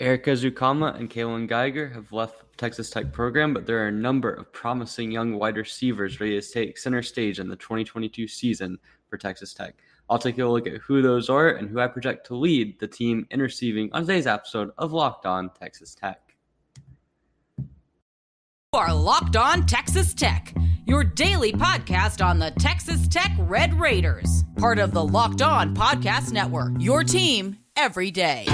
Erik Ezukanma and Kaylon Geiger have left Texas Tech program, but there are a number of promising young wide receivers ready to take center stage in the 2022 season for Texas Tech. I'll take a look at who those are and who I project to lead the team in receiving on today's episode of Locked On Texas Tech. You are Locked On Texas Tech, your daily podcast on the Texas Tech Red Raiders, part of the Locked On Podcast Network. Your team every day.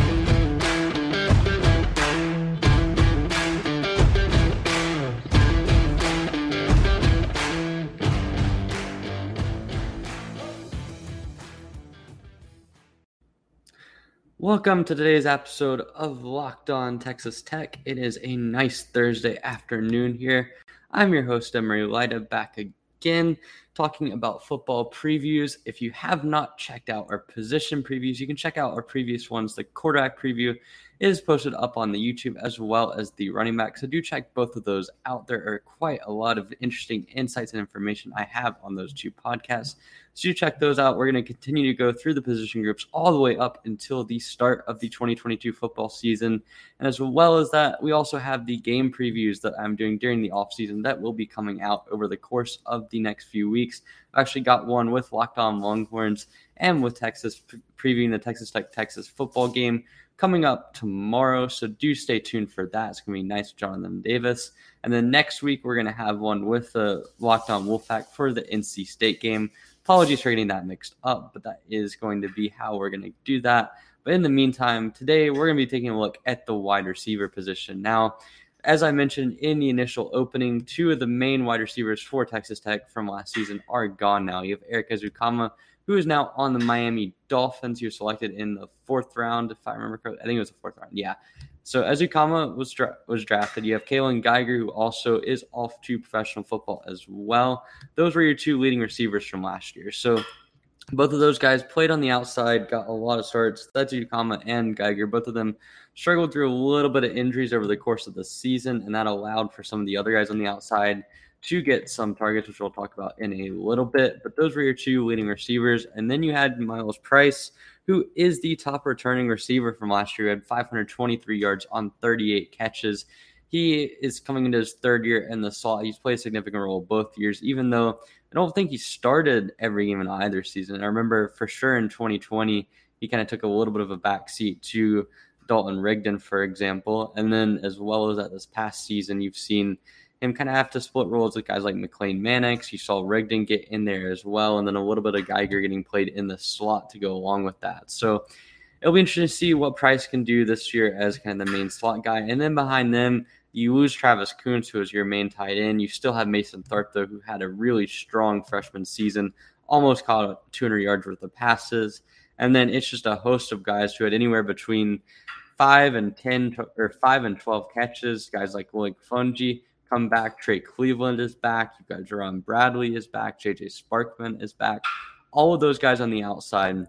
Welcome to today's episode of Locked On Texas Tech. It is a nice Thursday afternoon here. I'm your host, Emory Lyda, back again talking about football previews. If you have not checked out our position previews, you can check out our previous ones. The quarterback preview is posted up on the YouTube as well as the running back. So do check both of those out. There are quite a lot of interesting insights and information I have on those two podcasts. So do check those out. We're going to continue to go through the position groups all the way up until the start of the 2022 football season. And as well as that, we also have the game previews that I'm doing during the offseason that will be coming out over the course of the next few weeks. I've actually got one with Locked On Longhorns and with Texas previewing the Texas Tech Texas football game coming up tomorrow. So do stay tuned for that. It's going to be nice with Jonathan Davis. And then next week, we're going to have one with the Locked On Wolfpack for the NC State game. Apologies for getting that mixed up, but that is going to be how we're going to do that. But in the meantime, today we're going to be taking a look at the wide receiver position. Now, as I mentioned in the initial opening, two of the main wide receivers for Texas Tech from last season are gone now. You have Erik Ezukanma, who is now on the Miami Dolphins. He was selected in the fourth round, if I remember correctly. I think it was the fourth round. Yeah. So Ezukanma was dra- was drafted. You have Kaylon Geiger, who also is off to professional football as well. Those were your two leading receivers from last year. So both of those guys played on the outside, got a lot of starts. That's Ezukanma and Geiger. Both of them struggled through a little bit of injuries over the course of the season, and that allowed for some of the other guys on the outside to get some targets, which we'll talk about in a little bit. But those were your two leading receivers. And then you had Myles Price, who is the top returning receiver from last year. He had 523 yards on 38 catches. He is coming into his third year in the slot. He's played a significant role both years, even though I don't think he started every game in either season. I remember for sure in 2020, he kind of took a little bit of a backseat to Dalton Rigdon, for example. And then as well as that this past season, you've seen him kind of have to split roles with guys like McLane Mannix. You saw Rigdon get in there as well, and then a little bit of Geiger getting played in the slot to go along with that. So it'll be interesting to see what Price can do this year as kind of the main slot guy. And then behind them, you lose Travis Koontz, who is your main tight end. You still have Mason Tharp, though, who had a really strong freshman season, almost caught 200 yards worth of passes. And then it's just a host of guys who had anywhere between five and 10 or five and 12 catches. Guys like Willie Fouonji come back. Trey Cleveland is back. You've got Jerand Bradley is back. JJ Sparkman is back. All of those guys on the outside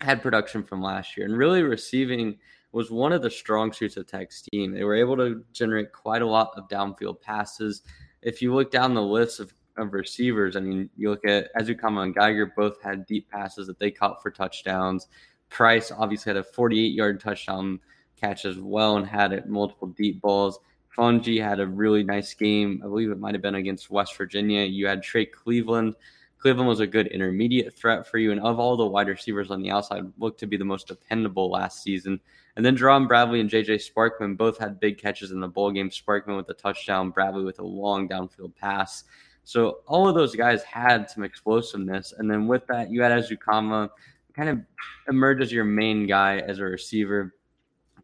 had production from last year and really receiving was one of the strong suits of Tech's team. They were able to generate quite a lot of downfield passes. If you look down the list of, of receivers, I mean, you look at Ezukanma and Geiger both had deep passes that they caught for touchdowns. Price obviously had a 48 yard touchdown catch as well and had it multiple deep balls. Fouonji had a really nice game. I believe it might have been against West Virginia. You had Trey Cleveland. Cleveland was a good intermediate threat for you, and of all the wide receivers on the outside, looked to be the most dependable last season. And then Jerand Bradley and JJ Sparkman both had big catches in the bowl game. Sparkman with a touchdown, Bradley with a long downfield pass. So all of those guys had some explosiveness. And then with that, you had Ezukanma kind of emerge as your main guy as a receiver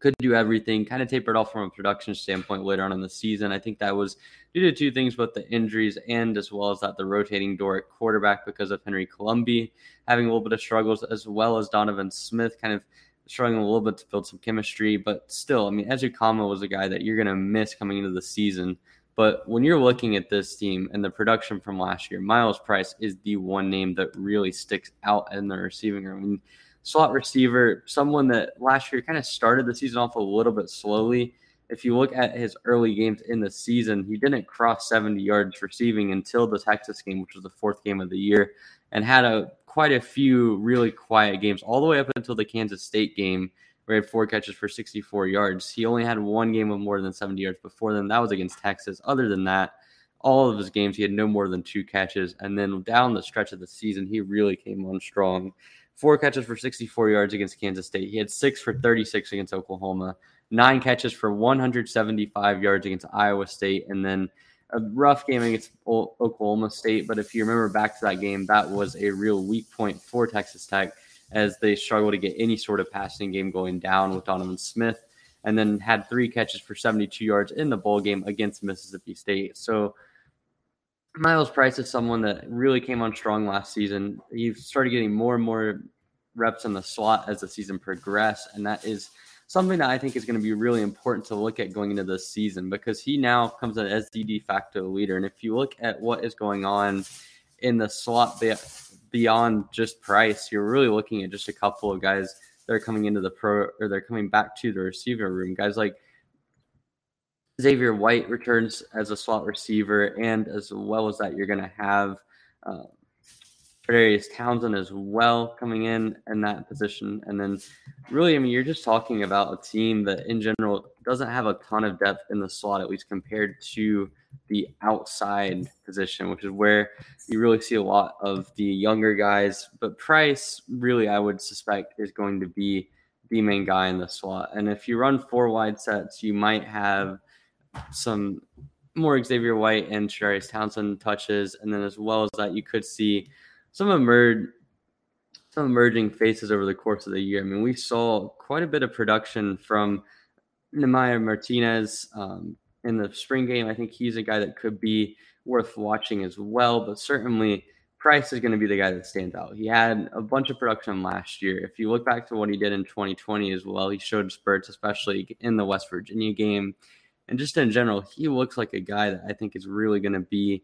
could do everything, kind of tapered off from a production standpoint later on in the season. I think that was due to two things, both the injuries and as well as that the rotating door at quarterback because of Henry Colombi having a little bit of struggles, as well as Donovan Smith kind of struggling a little bit to build some chemistry. But still, I mean, Ezukanma was a guy that you're going to miss coming into the season. But when you're looking at this team and the production from last year, Myles Price is the one name that really sticks out in the receiving room. I mean, slot receiver, someone that last year kind of started the season off a little bit slowly. If you look at his early games in the season, he didn't cross 70 yards receiving until the Texas game, which was the fourth game of the year, and had a quite a few really quiet games all the way up until the Kansas State game where he had four catches for 64 yards. He only had one game of more than 70 yards before then. That was against Texas. Other than that, all of his games, he had no more than two catches. And then down the stretch of the season, he really came on strong. Four catches for 64 yards against Kansas State. He had six for 36 against Oklahoma, nine catches for 175 yards against Iowa State, and then a rough game against Oklahoma State. But if you remember back to that game, that was a real weak point for Texas Tech as they struggled to get any sort of passing game going down with Donovan Smith, and then had three catches for 72 yards in the bowl game against Mississippi State. So Myles Price is someone that really came on strong last season. He started getting more and more reps in the slot as the season progressed, and that is something that I think is going to be really important to look at going into this season because he now comes in as the de facto leader. And if you look at what is going on in the slot beyond just Price, you're really looking at just a couple of guys that are coming into the pro or they're coming back to the receiver room. Guys like Xavier White returns as a slot receiver, and as well as that, you're going to have uh, Townsend as well coming in in that position. And then, really, I mean, you're just talking about a team that, in general, doesn't have a ton of depth in the slot, at least compared to the outside position, which is where you really see a lot of the younger guys. But Price, really, I would suspect, is going to be the main guy in the slot. And if you run four wide sets, you might have some more Xavier White and Darius Townsend touches, and then as well as that, you could see some emerge some emerging faces over the course of the year. I mean, we saw quite a bit of production from Nehemiah Martinez um, in the spring game. I think he's a guy that could be worth watching as well, but certainly Price is going to be the guy that stands out. He had a bunch of production last year. If you look back to what he did in 2020 as well, he showed spurts, especially in the West Virginia game. And just in general, he looks like a guy that I think is really going to be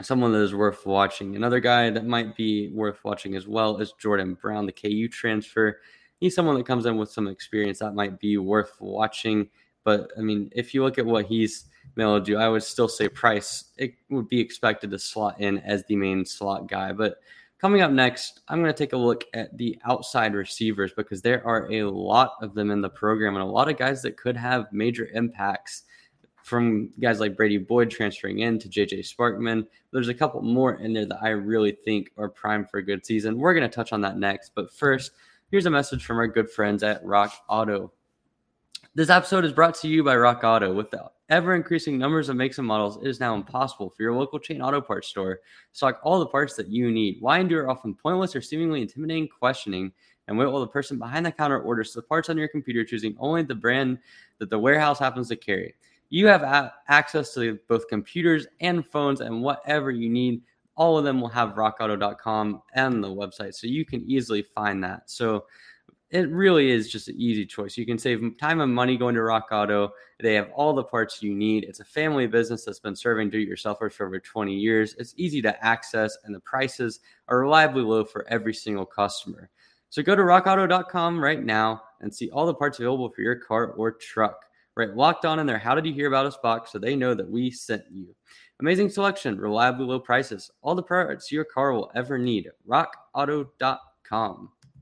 someone that is worth watching. Another guy that might be worth watching as well is Jordan Brown, the KU transfer. He's someone that comes in with some experience that might be worth watching. But I mean, if you look at what he's been able to do, I would still say Price it would be expected to slot in as the main slot guy. But coming up next, I'm going to take a look at the outside receivers because there are a lot of them in the program and a lot of guys that could have major impacts from guys like Brady Boyd transferring in to JJ Sparkman. There's a couple more in there that I really think are primed for a good season. We're going to touch on that next. But first, here's a message from our good friends at Rock Auto. This episode is brought to you by Rock Auto. With the ever increasing numbers of makes and models, it is now impossible for your local chain auto parts store to stock all the parts that you need. Why endure often pointless or seemingly intimidating questioning and wait while the person behind the counter orders the parts on your computer, choosing only the brand that the warehouse happens to carry? You have a- access to both computers and phones and whatever you need. All of them will have rockauto.com and the website, so you can easily find that. So it really is just an easy choice. You can save time and money going to Rock Auto. They have all the parts you need. It's a family business that's been serving do-it-yourselfers for over 20 years. It's easy to access, and the prices are reliably low for every single customer. So go to rockauto.com right now and see all the parts available for your car or truck right? Locked on in there. How did you hear about us box so they know that we sent you? Amazing selection, reliably low prices, all the parts your car will ever need. RockAuto.com.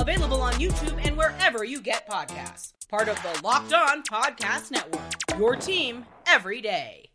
Available on YouTube and wherever you get podcasts. Part of the Locked On Podcast Network. Your team every day.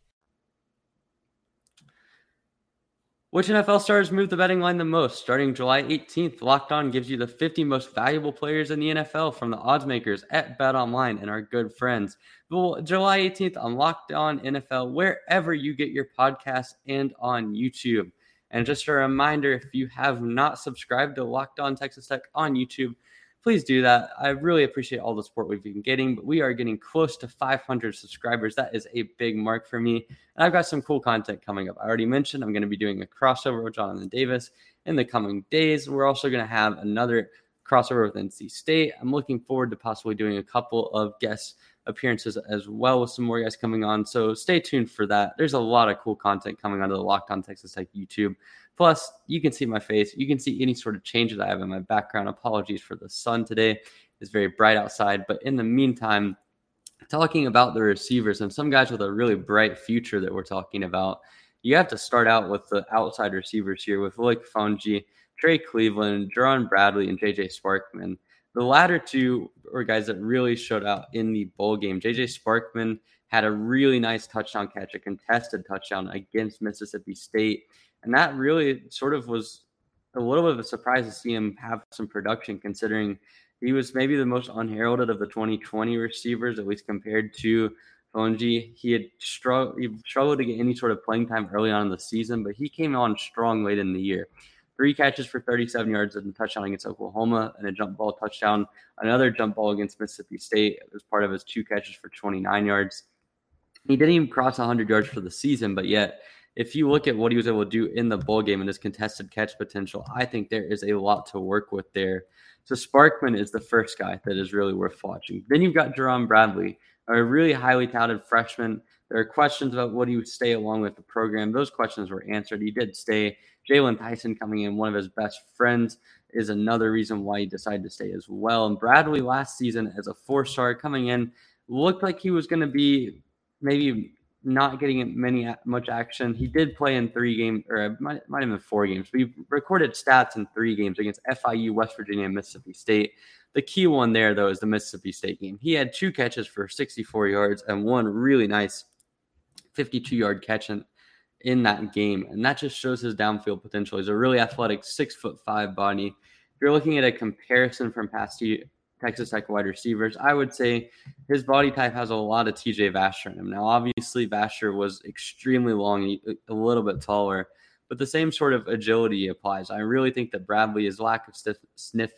Which NFL stars move the betting line the most? Starting July 18th, Locked On gives you the 50 most valuable players in the NFL from the odds makers at BetOnline and our good friends. Well, July 18th on Locked On NFL, wherever you get your podcasts and on YouTube. And just a reminder if you have not subscribed to Locked On Texas Tech on YouTube, please do that. I really appreciate all the support we've been getting, but we are getting close to 500 subscribers. That is a big mark for me. And I've got some cool content coming up. I already mentioned I'm going to be doing a crossover with Jonathan Davis in the coming days. We're also going to have another crossover with NC State. I'm looking forward to possibly doing a couple of guest appearances as well with some more guys coming on. So stay tuned for that. There's a lot of cool content coming onto the Locked On Texas Tech YouTube. Plus, you can see my face. You can see any sort of changes I have in my background. Apologies for the sun today. It's very bright outside. But in the meantime, talking about the receivers and some guys with a really bright future that we're talking about, you have to start out with the outside receivers here with Loic Fouonji, Trey Cleveland, Jerand Bradley, and JJ Sparkman. The latter two were guys that really showed out in the bowl game. JJ Sparkman had a really nice touchdown catch, a contested touchdown against Mississippi State. And that really sort of was a little bit of a surprise to see him have some production considering he was maybe the most unheralded of the 2020 receivers, at least compared to Fouonji. He had struggled, he struggled to get any sort of playing time early on in the season, but he came on strong late in the year. Three catches for 37 yards and a touchdown against Oklahoma, and a jump ball touchdown. Another jump ball against Mississippi State as part of his two catches for 29 yards. He didn't even cross 100 yards for the season, but yet, if you look at what he was able to do in the bowl game and his contested catch potential, I think there is a lot to work with there. So Sparkman is the first guy that is really worth watching. Then you've got Jerand Bradley, a really highly touted freshman. There are questions about what he would stay along with the program. Those questions were answered. He did stay. Jalen Tyson coming in, one of his best friends, is another reason why he decided to stay as well. And Bradley last season as a four star coming in looked like he was going to be maybe not getting many much action. He did play in three games, or might, might have been four games. We recorded stats in three games against FIU, West Virginia, and Mississippi State. The key one there, though, is the Mississippi State game. He had two catches for 64 yards and one really nice 52 yard catch in, in that game, and that just shows his downfield potential. He's a really athletic, six foot five body. If you're looking at a comparison from past Texas Tech wide receivers. I would say his body type has a lot of TJ Vasher in him. Now, obviously, Vasher was extremely long, a little bit taller, but the same sort of agility applies. I really think that Bradley's lack of stiff, sniff,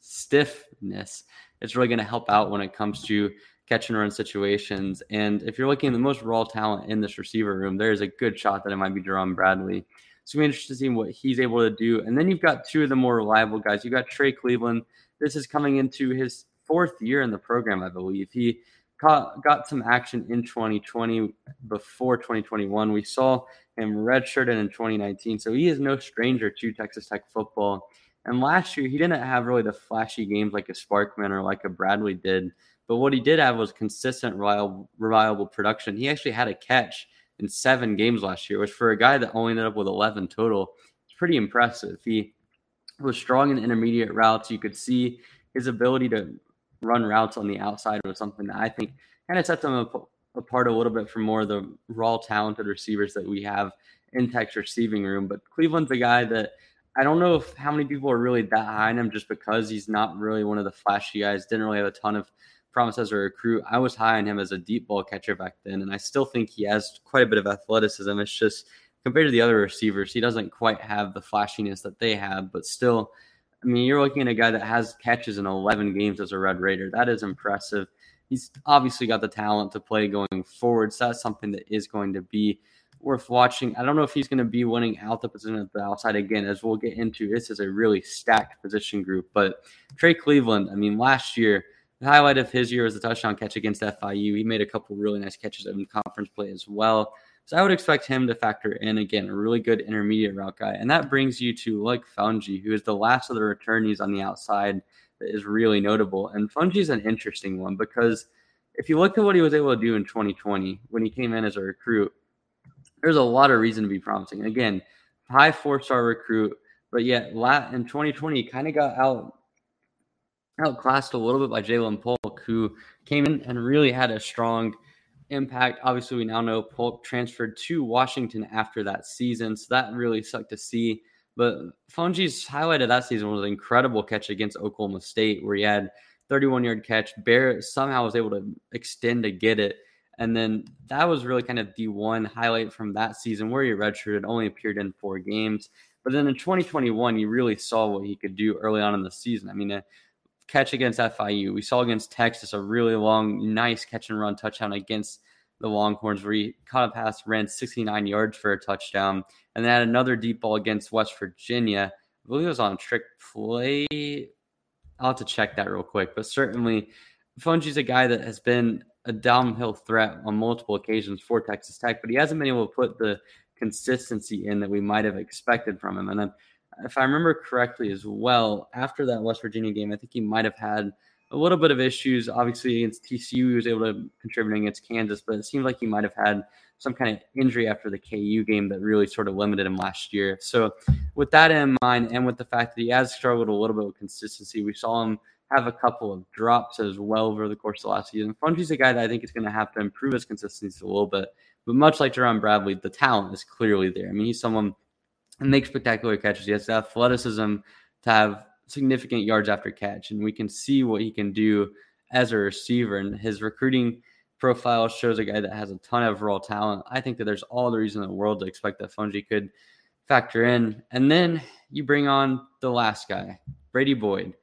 stiffness it's really going to help out when it comes to catch and run situations. And if you're looking at the most raw talent in this receiver room, there is a good shot that it might be Jerand Bradley. So, we're interested to see what he's able to do. And then you've got two of the more reliable guys. You've got Trey Cleveland this is coming into his fourth year in the program, I believe. He caught, got some action in 2020 before 2021. We saw him redshirted in 2019, so he is no stranger to Texas Tech football. And last year, he didn't have really the flashy games like a Sparkman or like a Bradley did. But what he did have was consistent, reliable, production. He actually had a catch in seven games last year, which for a guy that only ended up with 11 total, it's pretty impressive. He was strong in intermediate routes. You could see his ability to run routes on the outside was something that I think kind of sets him apart a little bit from more of the raw talented receivers that we have in Tech's receiving room. But Cleveland's a guy that I don't know if how many people are really that high on him just because he's not really one of the flashy guys. Didn't really have a ton of promise as a recruit. I was high on him as a deep ball catcher back then, and I still think he has quite a bit of athleticism. It's just compared to the other receivers, he doesn't quite have the flashiness that they have, but still, I mean, you're looking at a guy that has catches in 11 games as a Red Raider. That is impressive. He's obviously got the talent to play going forward. So that's something that is going to be worth watching. I don't know if he's going to be winning out the position at the outside again, as we'll get into. This is a really stacked position group. But Trey Cleveland, I mean, last year, the highlight of his year was the touchdown catch against FIU. He made a couple really nice catches in conference play as well. So I would expect him to factor in again, a really good intermediate route guy. And that brings you to Loic Fouonji, who is the last of the returnees on the outside that is really notable. And is an interesting one because if you look at what he was able to do in 2020 when he came in as a recruit, there's a lot of reason to be promising. Again, high four star recruit, but yet in 2020 kind of got out outclassed a little bit by Ja'Lynn Polk, who came in and really had a strong – impact. Obviously, we now know Polk transferred to Washington after that season, so that really sucked to see. But Fouonji's highlight of that season was an incredible catch against Oklahoma State, where he had 31 yard catch. Barrett somehow was able to extend to get it. And then that was really kind of the one highlight from that season where he redshirted, only appeared in four games. But then in 2021, you really saw what he could do early on in the season. I mean, catch against FIU. We saw against Texas a really long, nice catch and run touchdown against the Longhorns where he caught a pass, ran 69 yards for a touchdown, and then had another deep ball against West Virginia. I believe it was on a trick play. I'll have to check that real quick. But certainly, Fouonji's a guy that has been a downhill threat on multiple occasions for Texas Tech, but he hasn't been able to put the consistency in that we might have expected from him. And then, if I remember correctly as well, after that West Virginia game, I think he might have had a little bit of issues. Obviously, against TCU, he was able to contribute against Kansas, but it seemed like he might have had some kind of injury after the KU game that really sort of limited him last year. So, with that in mind, and with the fact that he has struggled a little bit with consistency, we saw him have a couple of drops as well over the course of the last season. Fouonji's a guy that I think is going to have to improve his consistency a little bit. But much like Jerand Bradley, the talent is clearly there. I mean, he's someone that makes spectacular catches. He has the athleticism to have significant yards after catch, and we can see what he can do as a receiver. And his recruiting profile shows a guy that has a ton of raw talent. I think that there's all the reason in the world to expect that Fouonji could factor in. And then you bring on the last guy, Brady Boyd.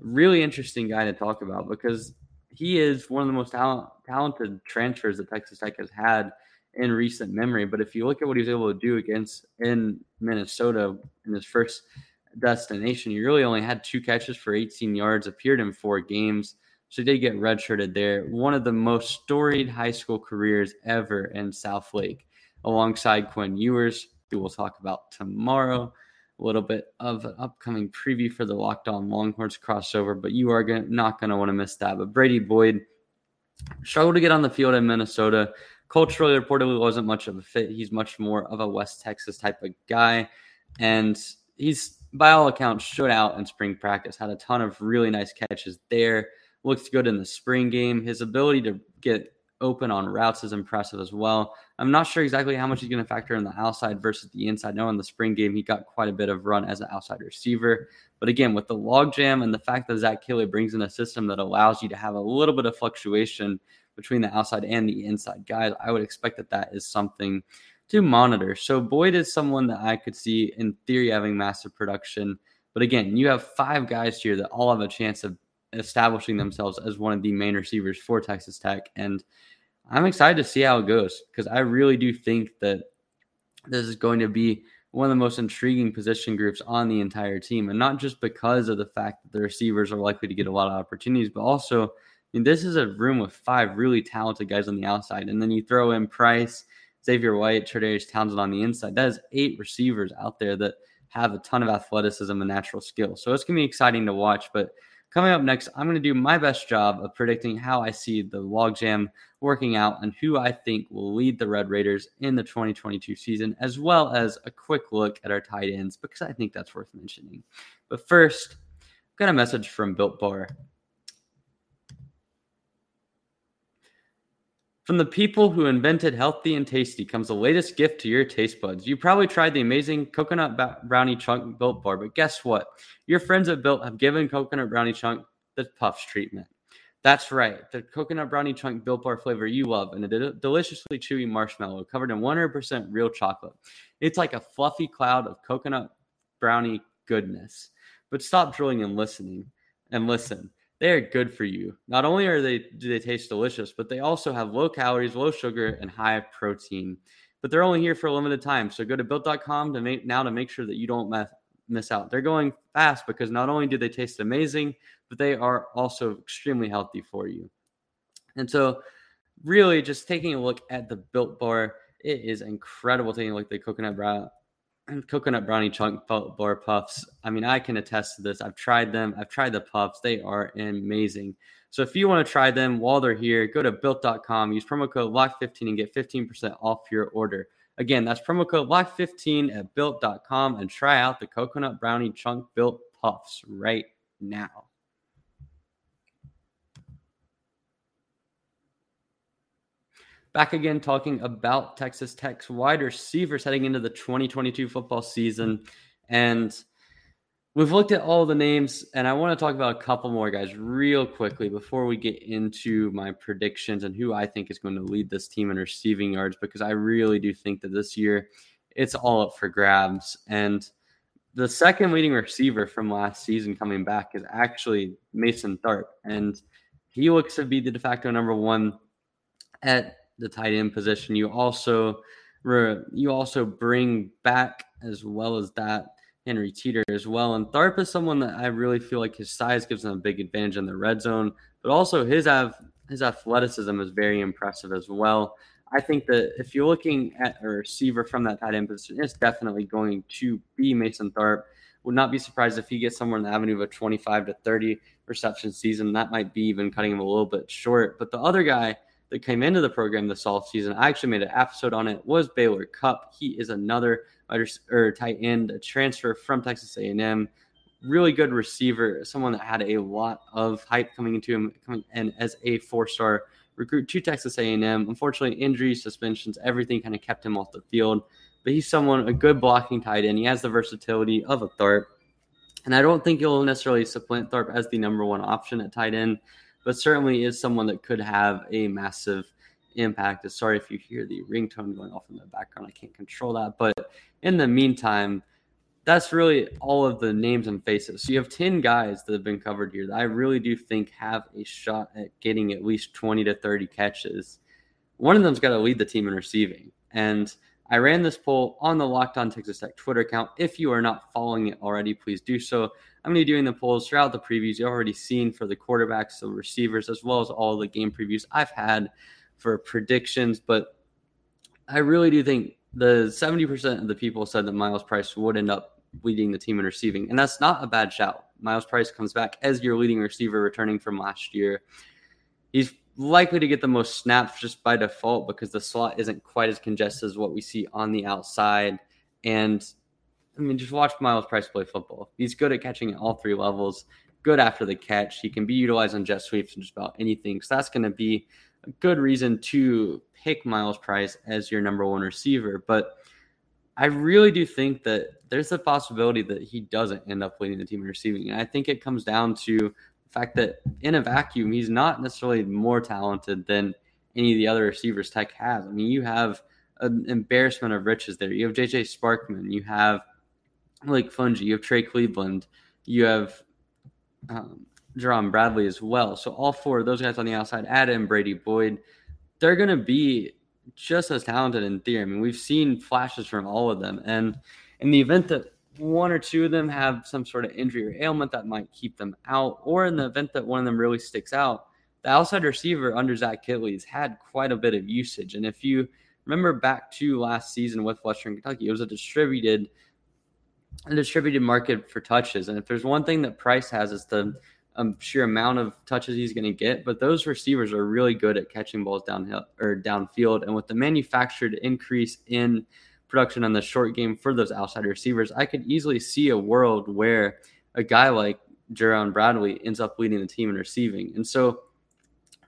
Really interesting guy to talk about because he is one of the most talent, talented transfers that Texas Tech has had in recent memory. But if you look at what he was able to do against in Minnesota in his first destination, he really only had two catches for 18 yards, appeared in four games. So he did get redshirted there. One of the most storied high school careers ever in Southlake, alongside Quinn Ewers, who we'll talk about tomorrow. A little bit of an upcoming preview for the Locked On Longhorns crossover, but you are not going to want to miss that. But Brady Boyd struggled to get on the field in Minnesota. Culturally, reportedly, wasn't much of a fit. He's much more of a West Texas type of guy. And he's, by all accounts, showed out in spring practice, had a ton of really nice catches there. Looks good in the spring game. His ability to get open on routes is impressive as well. I'm not sure exactly how much he's going to factor in the outside versus the inside. No, in the spring game, he got quite a bit of run as an outside receiver. But again, with the logjam and the fact that Zach Kittley brings in a system that allows you to have a little bit of fluctuation between the outside and the inside guys, I would expect that that is something to monitor. So Boyd is someone that I could see in theory having massive production. But again, you have five guys here that all have a chance of establishing themselves as one of the main receivers for Texas Tech. And I'm excited to see how it goes because I really do think that this is going to be one of the most intriguing position groups on the entire team. And not just because of the fact that the receivers are likely to get a lot of opportunities, but also, mean, this is a room with five really talented guys on the outside. And then you throw in Price, Xavier White, Tre'Davious Townsend on the inside. That is eight receivers out there that have a ton of athleticism and natural skill. So it's going to be exciting to watch. But Coming up next, I'm going to do my best job of predicting how I see the logjam working out and who I think will lead the Red Raiders in the 2022 season, as well as a quick look at our tight ends because I think that's worth mentioning. But first, got a message from Built Bar. From the people who invented healthy and tasty comes the latest gift to your taste buds. You probably tried the amazing coconut brownie chunk built bar, but guess what? Your friends at Built have given coconut brownie chunk the puffs treatment. That's right, the coconut brownie chunk built bar flavor you love, and a deliciously chewy marshmallow covered in 100% real chocolate. It's like a fluffy cloud of coconut brownie goodness. But stop drilling and listening and listen. They are good for you. Not only are they do they taste delicious, but they also have low calories, low sugar, and high protein. But they're only here for a limited time. So go to built.com to make now to make sure that you don't mess, miss out. They're going fast because not only do they taste amazing, but they are also extremely healthy for you. And so, really, just taking a look at the Built Bar, it is incredible. Taking a look at the coconut brown, coconut brownie chunk bar puffs. I mean, I can attest to this. I've tried them. I've tried the puffs. They are amazing. So if you want to try them while they're here, go to built.com, use promo code LOCK15 and get 15% off your order. Again, that's promo code LOCK15 at built.com and try out the coconut brownie chunk built puffs right now. Back again talking about Texas Tech's wide receivers heading into the 2022 football season. And we've looked at all the names, and I want to talk about a couple more guys real quickly before we get into my predictions and who I think is going to lead this team in receiving yards, because I really do think that this year it's all up for grabs. And the second leading receiver from last season coming back is actually Mason Tharp. And he looks to be the de facto number one at the tight end position. You also you also bring back as well as that Henry Teeter as well. And Tharp is someone that I really feel like his size gives him a big advantage in the red zone, but also his av- his athleticism is very impressive as well. I think that if you're looking at a receiver from that tight end position, it's definitely going to be Mason Tharp. Would not be surprised if he gets somewhere in the avenue of a 25 to 30 reception season. That might be even cutting him a little bit short. But the other guy that came into the program this off season, I actually made an episode on it, was Baylor Cupp? He is another or tight end, a transfer from Texas A&M. Really good receiver, someone that had a lot of hype coming into him, coming and as a four-star recruit to Texas A&M. Unfortunately, injuries, suspensions, everything kind of kept him off the field. But he's someone a good blocking tight end. He has the versatility of a Tharp, and I don't think he'll necessarily supplant Tharp as the number one option at tight end, but certainly is someone that could have a massive impact. Sorry if you hear the ringtone going off in the background. I can't control that. But in the meantime, that's really all of the names and faces. So you have 10 guys that have been covered here that I really do think have a shot at getting at least 20 to 30 catches. One of them's got to lead the team in receiving. And I ran this poll on the Locked On Texas Tech Twitter account. If you are not following it already, please do so. I'm going to be doing the polls throughout the previews you've already seen for the quarterbacks, the receivers, as well as all the game previews I've had for predictions. But I really do think the 70% of the people said that Myles Price would end up leading the team in receiving. And that's not a bad shout. Myles Price comes back as your leading receiver returning from last year. He's likely to get the most snaps just by default because the slot isn't quite as congested as what we see on the outside. And I mean, just watch Myles Price play football. He's good at catching at all three levels, good after the catch. He can be utilized on jet sweeps and just about anything. So that's going to be a good reason to pick Myles Price as your number one receiver. But I really do think that there's a possibility that he doesn't end up leading the team in receiving. And I think it comes down to fact that in a vacuum, he's not necessarily more talented than any of the other receivers Tech has. I mean, you have an embarrassment of riches there. You have JJ Sparkman, you have Loic Fouonji, you have Trey Cleveland, you have um, Jerand Bradley as well. So all four of those guys on the outside, Adam, Brady Boyd, they're going to be just as talented in theory. I mean, we've seen flashes from all of them. And in the event that one or two of them have some sort of injury or ailment that might keep them out, or in the event that one of them really sticks out, the outside receiver under Zach Kittley has had quite a bit of usage. And if you remember back to last season with Western Kentucky, it was a distributed a distributed market for touches. And if there's one thing that Price has is the um, sheer amount of touches he's going to get, but those receivers are really good at catching balls downhill or downfield. And with the manufactured increase in production on the short game for those outside receivers, I could easily see a world where a guy like Jerand Bradley ends up leading the team in receiving. And so,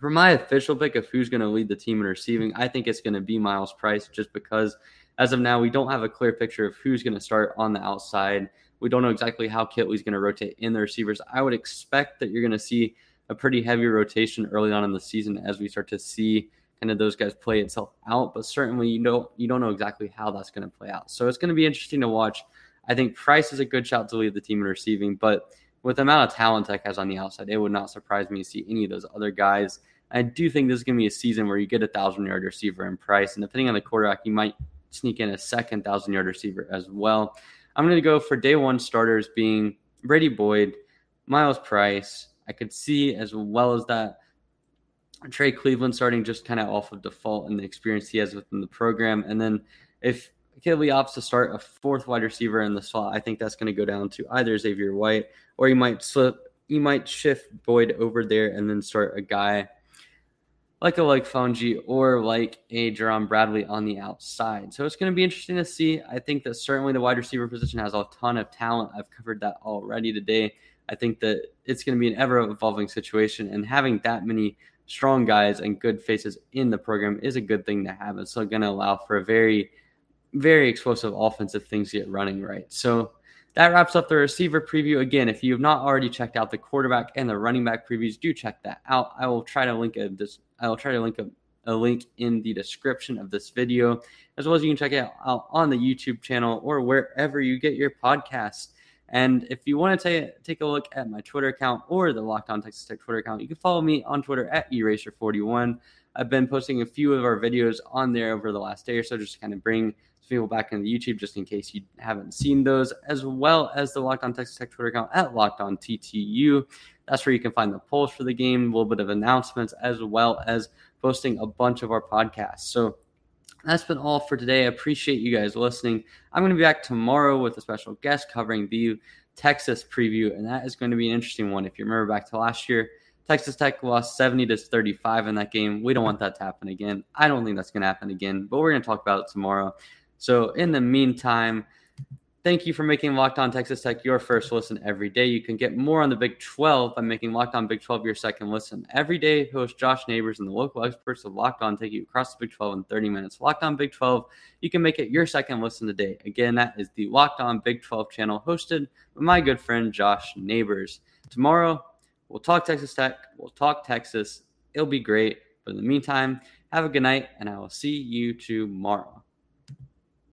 for my official pick of who's going to lead the team in receiving, I think it's going to be Myles Price, just because as of now, we don't have a clear picture of who's going to start on the outside. We don't know exactly how Kittley's going to rotate in the receivers. I would expect that you're going to see a pretty heavy rotation early on in the season as we start to see kind of those guys play itself out. But certainly, you don't you don't know exactly how that's going to play out. So it's going to be interesting to watch. I think Price is a good shot to lead the team in receiving, but with the amount of talent Tech has on the outside, it would not surprise me to see any of those other guys. I do think this is going to be a season where you get a thousand yard receiver in Price, and depending on the quarterback, you might sneak in a second thousand yard receiver as well. I'm going to go for day one starters being Brady Boyd, Myles Price. I could see as well as that Trey Cleveland starting just kind of off of default and the experience he has within the program. And then if Kittley opts to start a fourth wide receiver in the slot, I think that's going to go down to either Xavier White or you might slip, you might shift Boyd over there and then start a guy like a like Fouonji or like a Jerand Bradley on the outside. So it's going to be interesting to see. I think that certainly the wide receiver position has a ton of talent. I've covered that already today. I think that it's going to be an ever evolving situation, and having that many strong guys and good faces in the program is a good thing to have. It's going to allow for a very, very explosive offense if things get running right. So that wraps up the receiver preview. Again, if you have not already checked out the quarterback and the running back previews, do check that out. I will try to link a this. I will try to link a, a link in the description of this video, as well as you can check it out on the YouTube channel or wherever you get your podcasts. And if you want to take, a look at my Twitter account or the Locked On Texas Tech Twitter account, you can follow me on Twitter at Eraser41. I've been posting a few of our videos on there over the last day or so, just to kind of bring people back into YouTube just in case you haven't seen those, as well as the Locked On Texas Tech Twitter account at Locked On TTU. That's where you can find the polls for the game, a little bit of announcements, as well as posting a bunch of our podcasts. So that's been all for today. I appreciate you guys listening. I'm going to be back tomorrow with a special guest covering the Texas preview, and that is going to be an interesting one. If you remember back to last year, Texas Tech lost 70 to 35 in that game. We don't want that to happen again. I don't think that's going to happen again, but we're going to talk about it tomorrow. So, in the meantime, thank you for making Locked On Texas Tech your first listen every day. You can get more on the Big 12 by making Locked On Big 12 your second listen. Every day, host Josh Neighbors and the local experts of Locked On take you across the Big 12 in 30 minutes. Locked On Big 12, you can make it your second listen today. Again, that is the Locked On Big 12 channel hosted by my good friend Josh Neighbors. Tomorrow, we'll talk Texas Tech, we'll talk Texas. It'll be great. But in the meantime, have a good night, and I will see you tomorrow.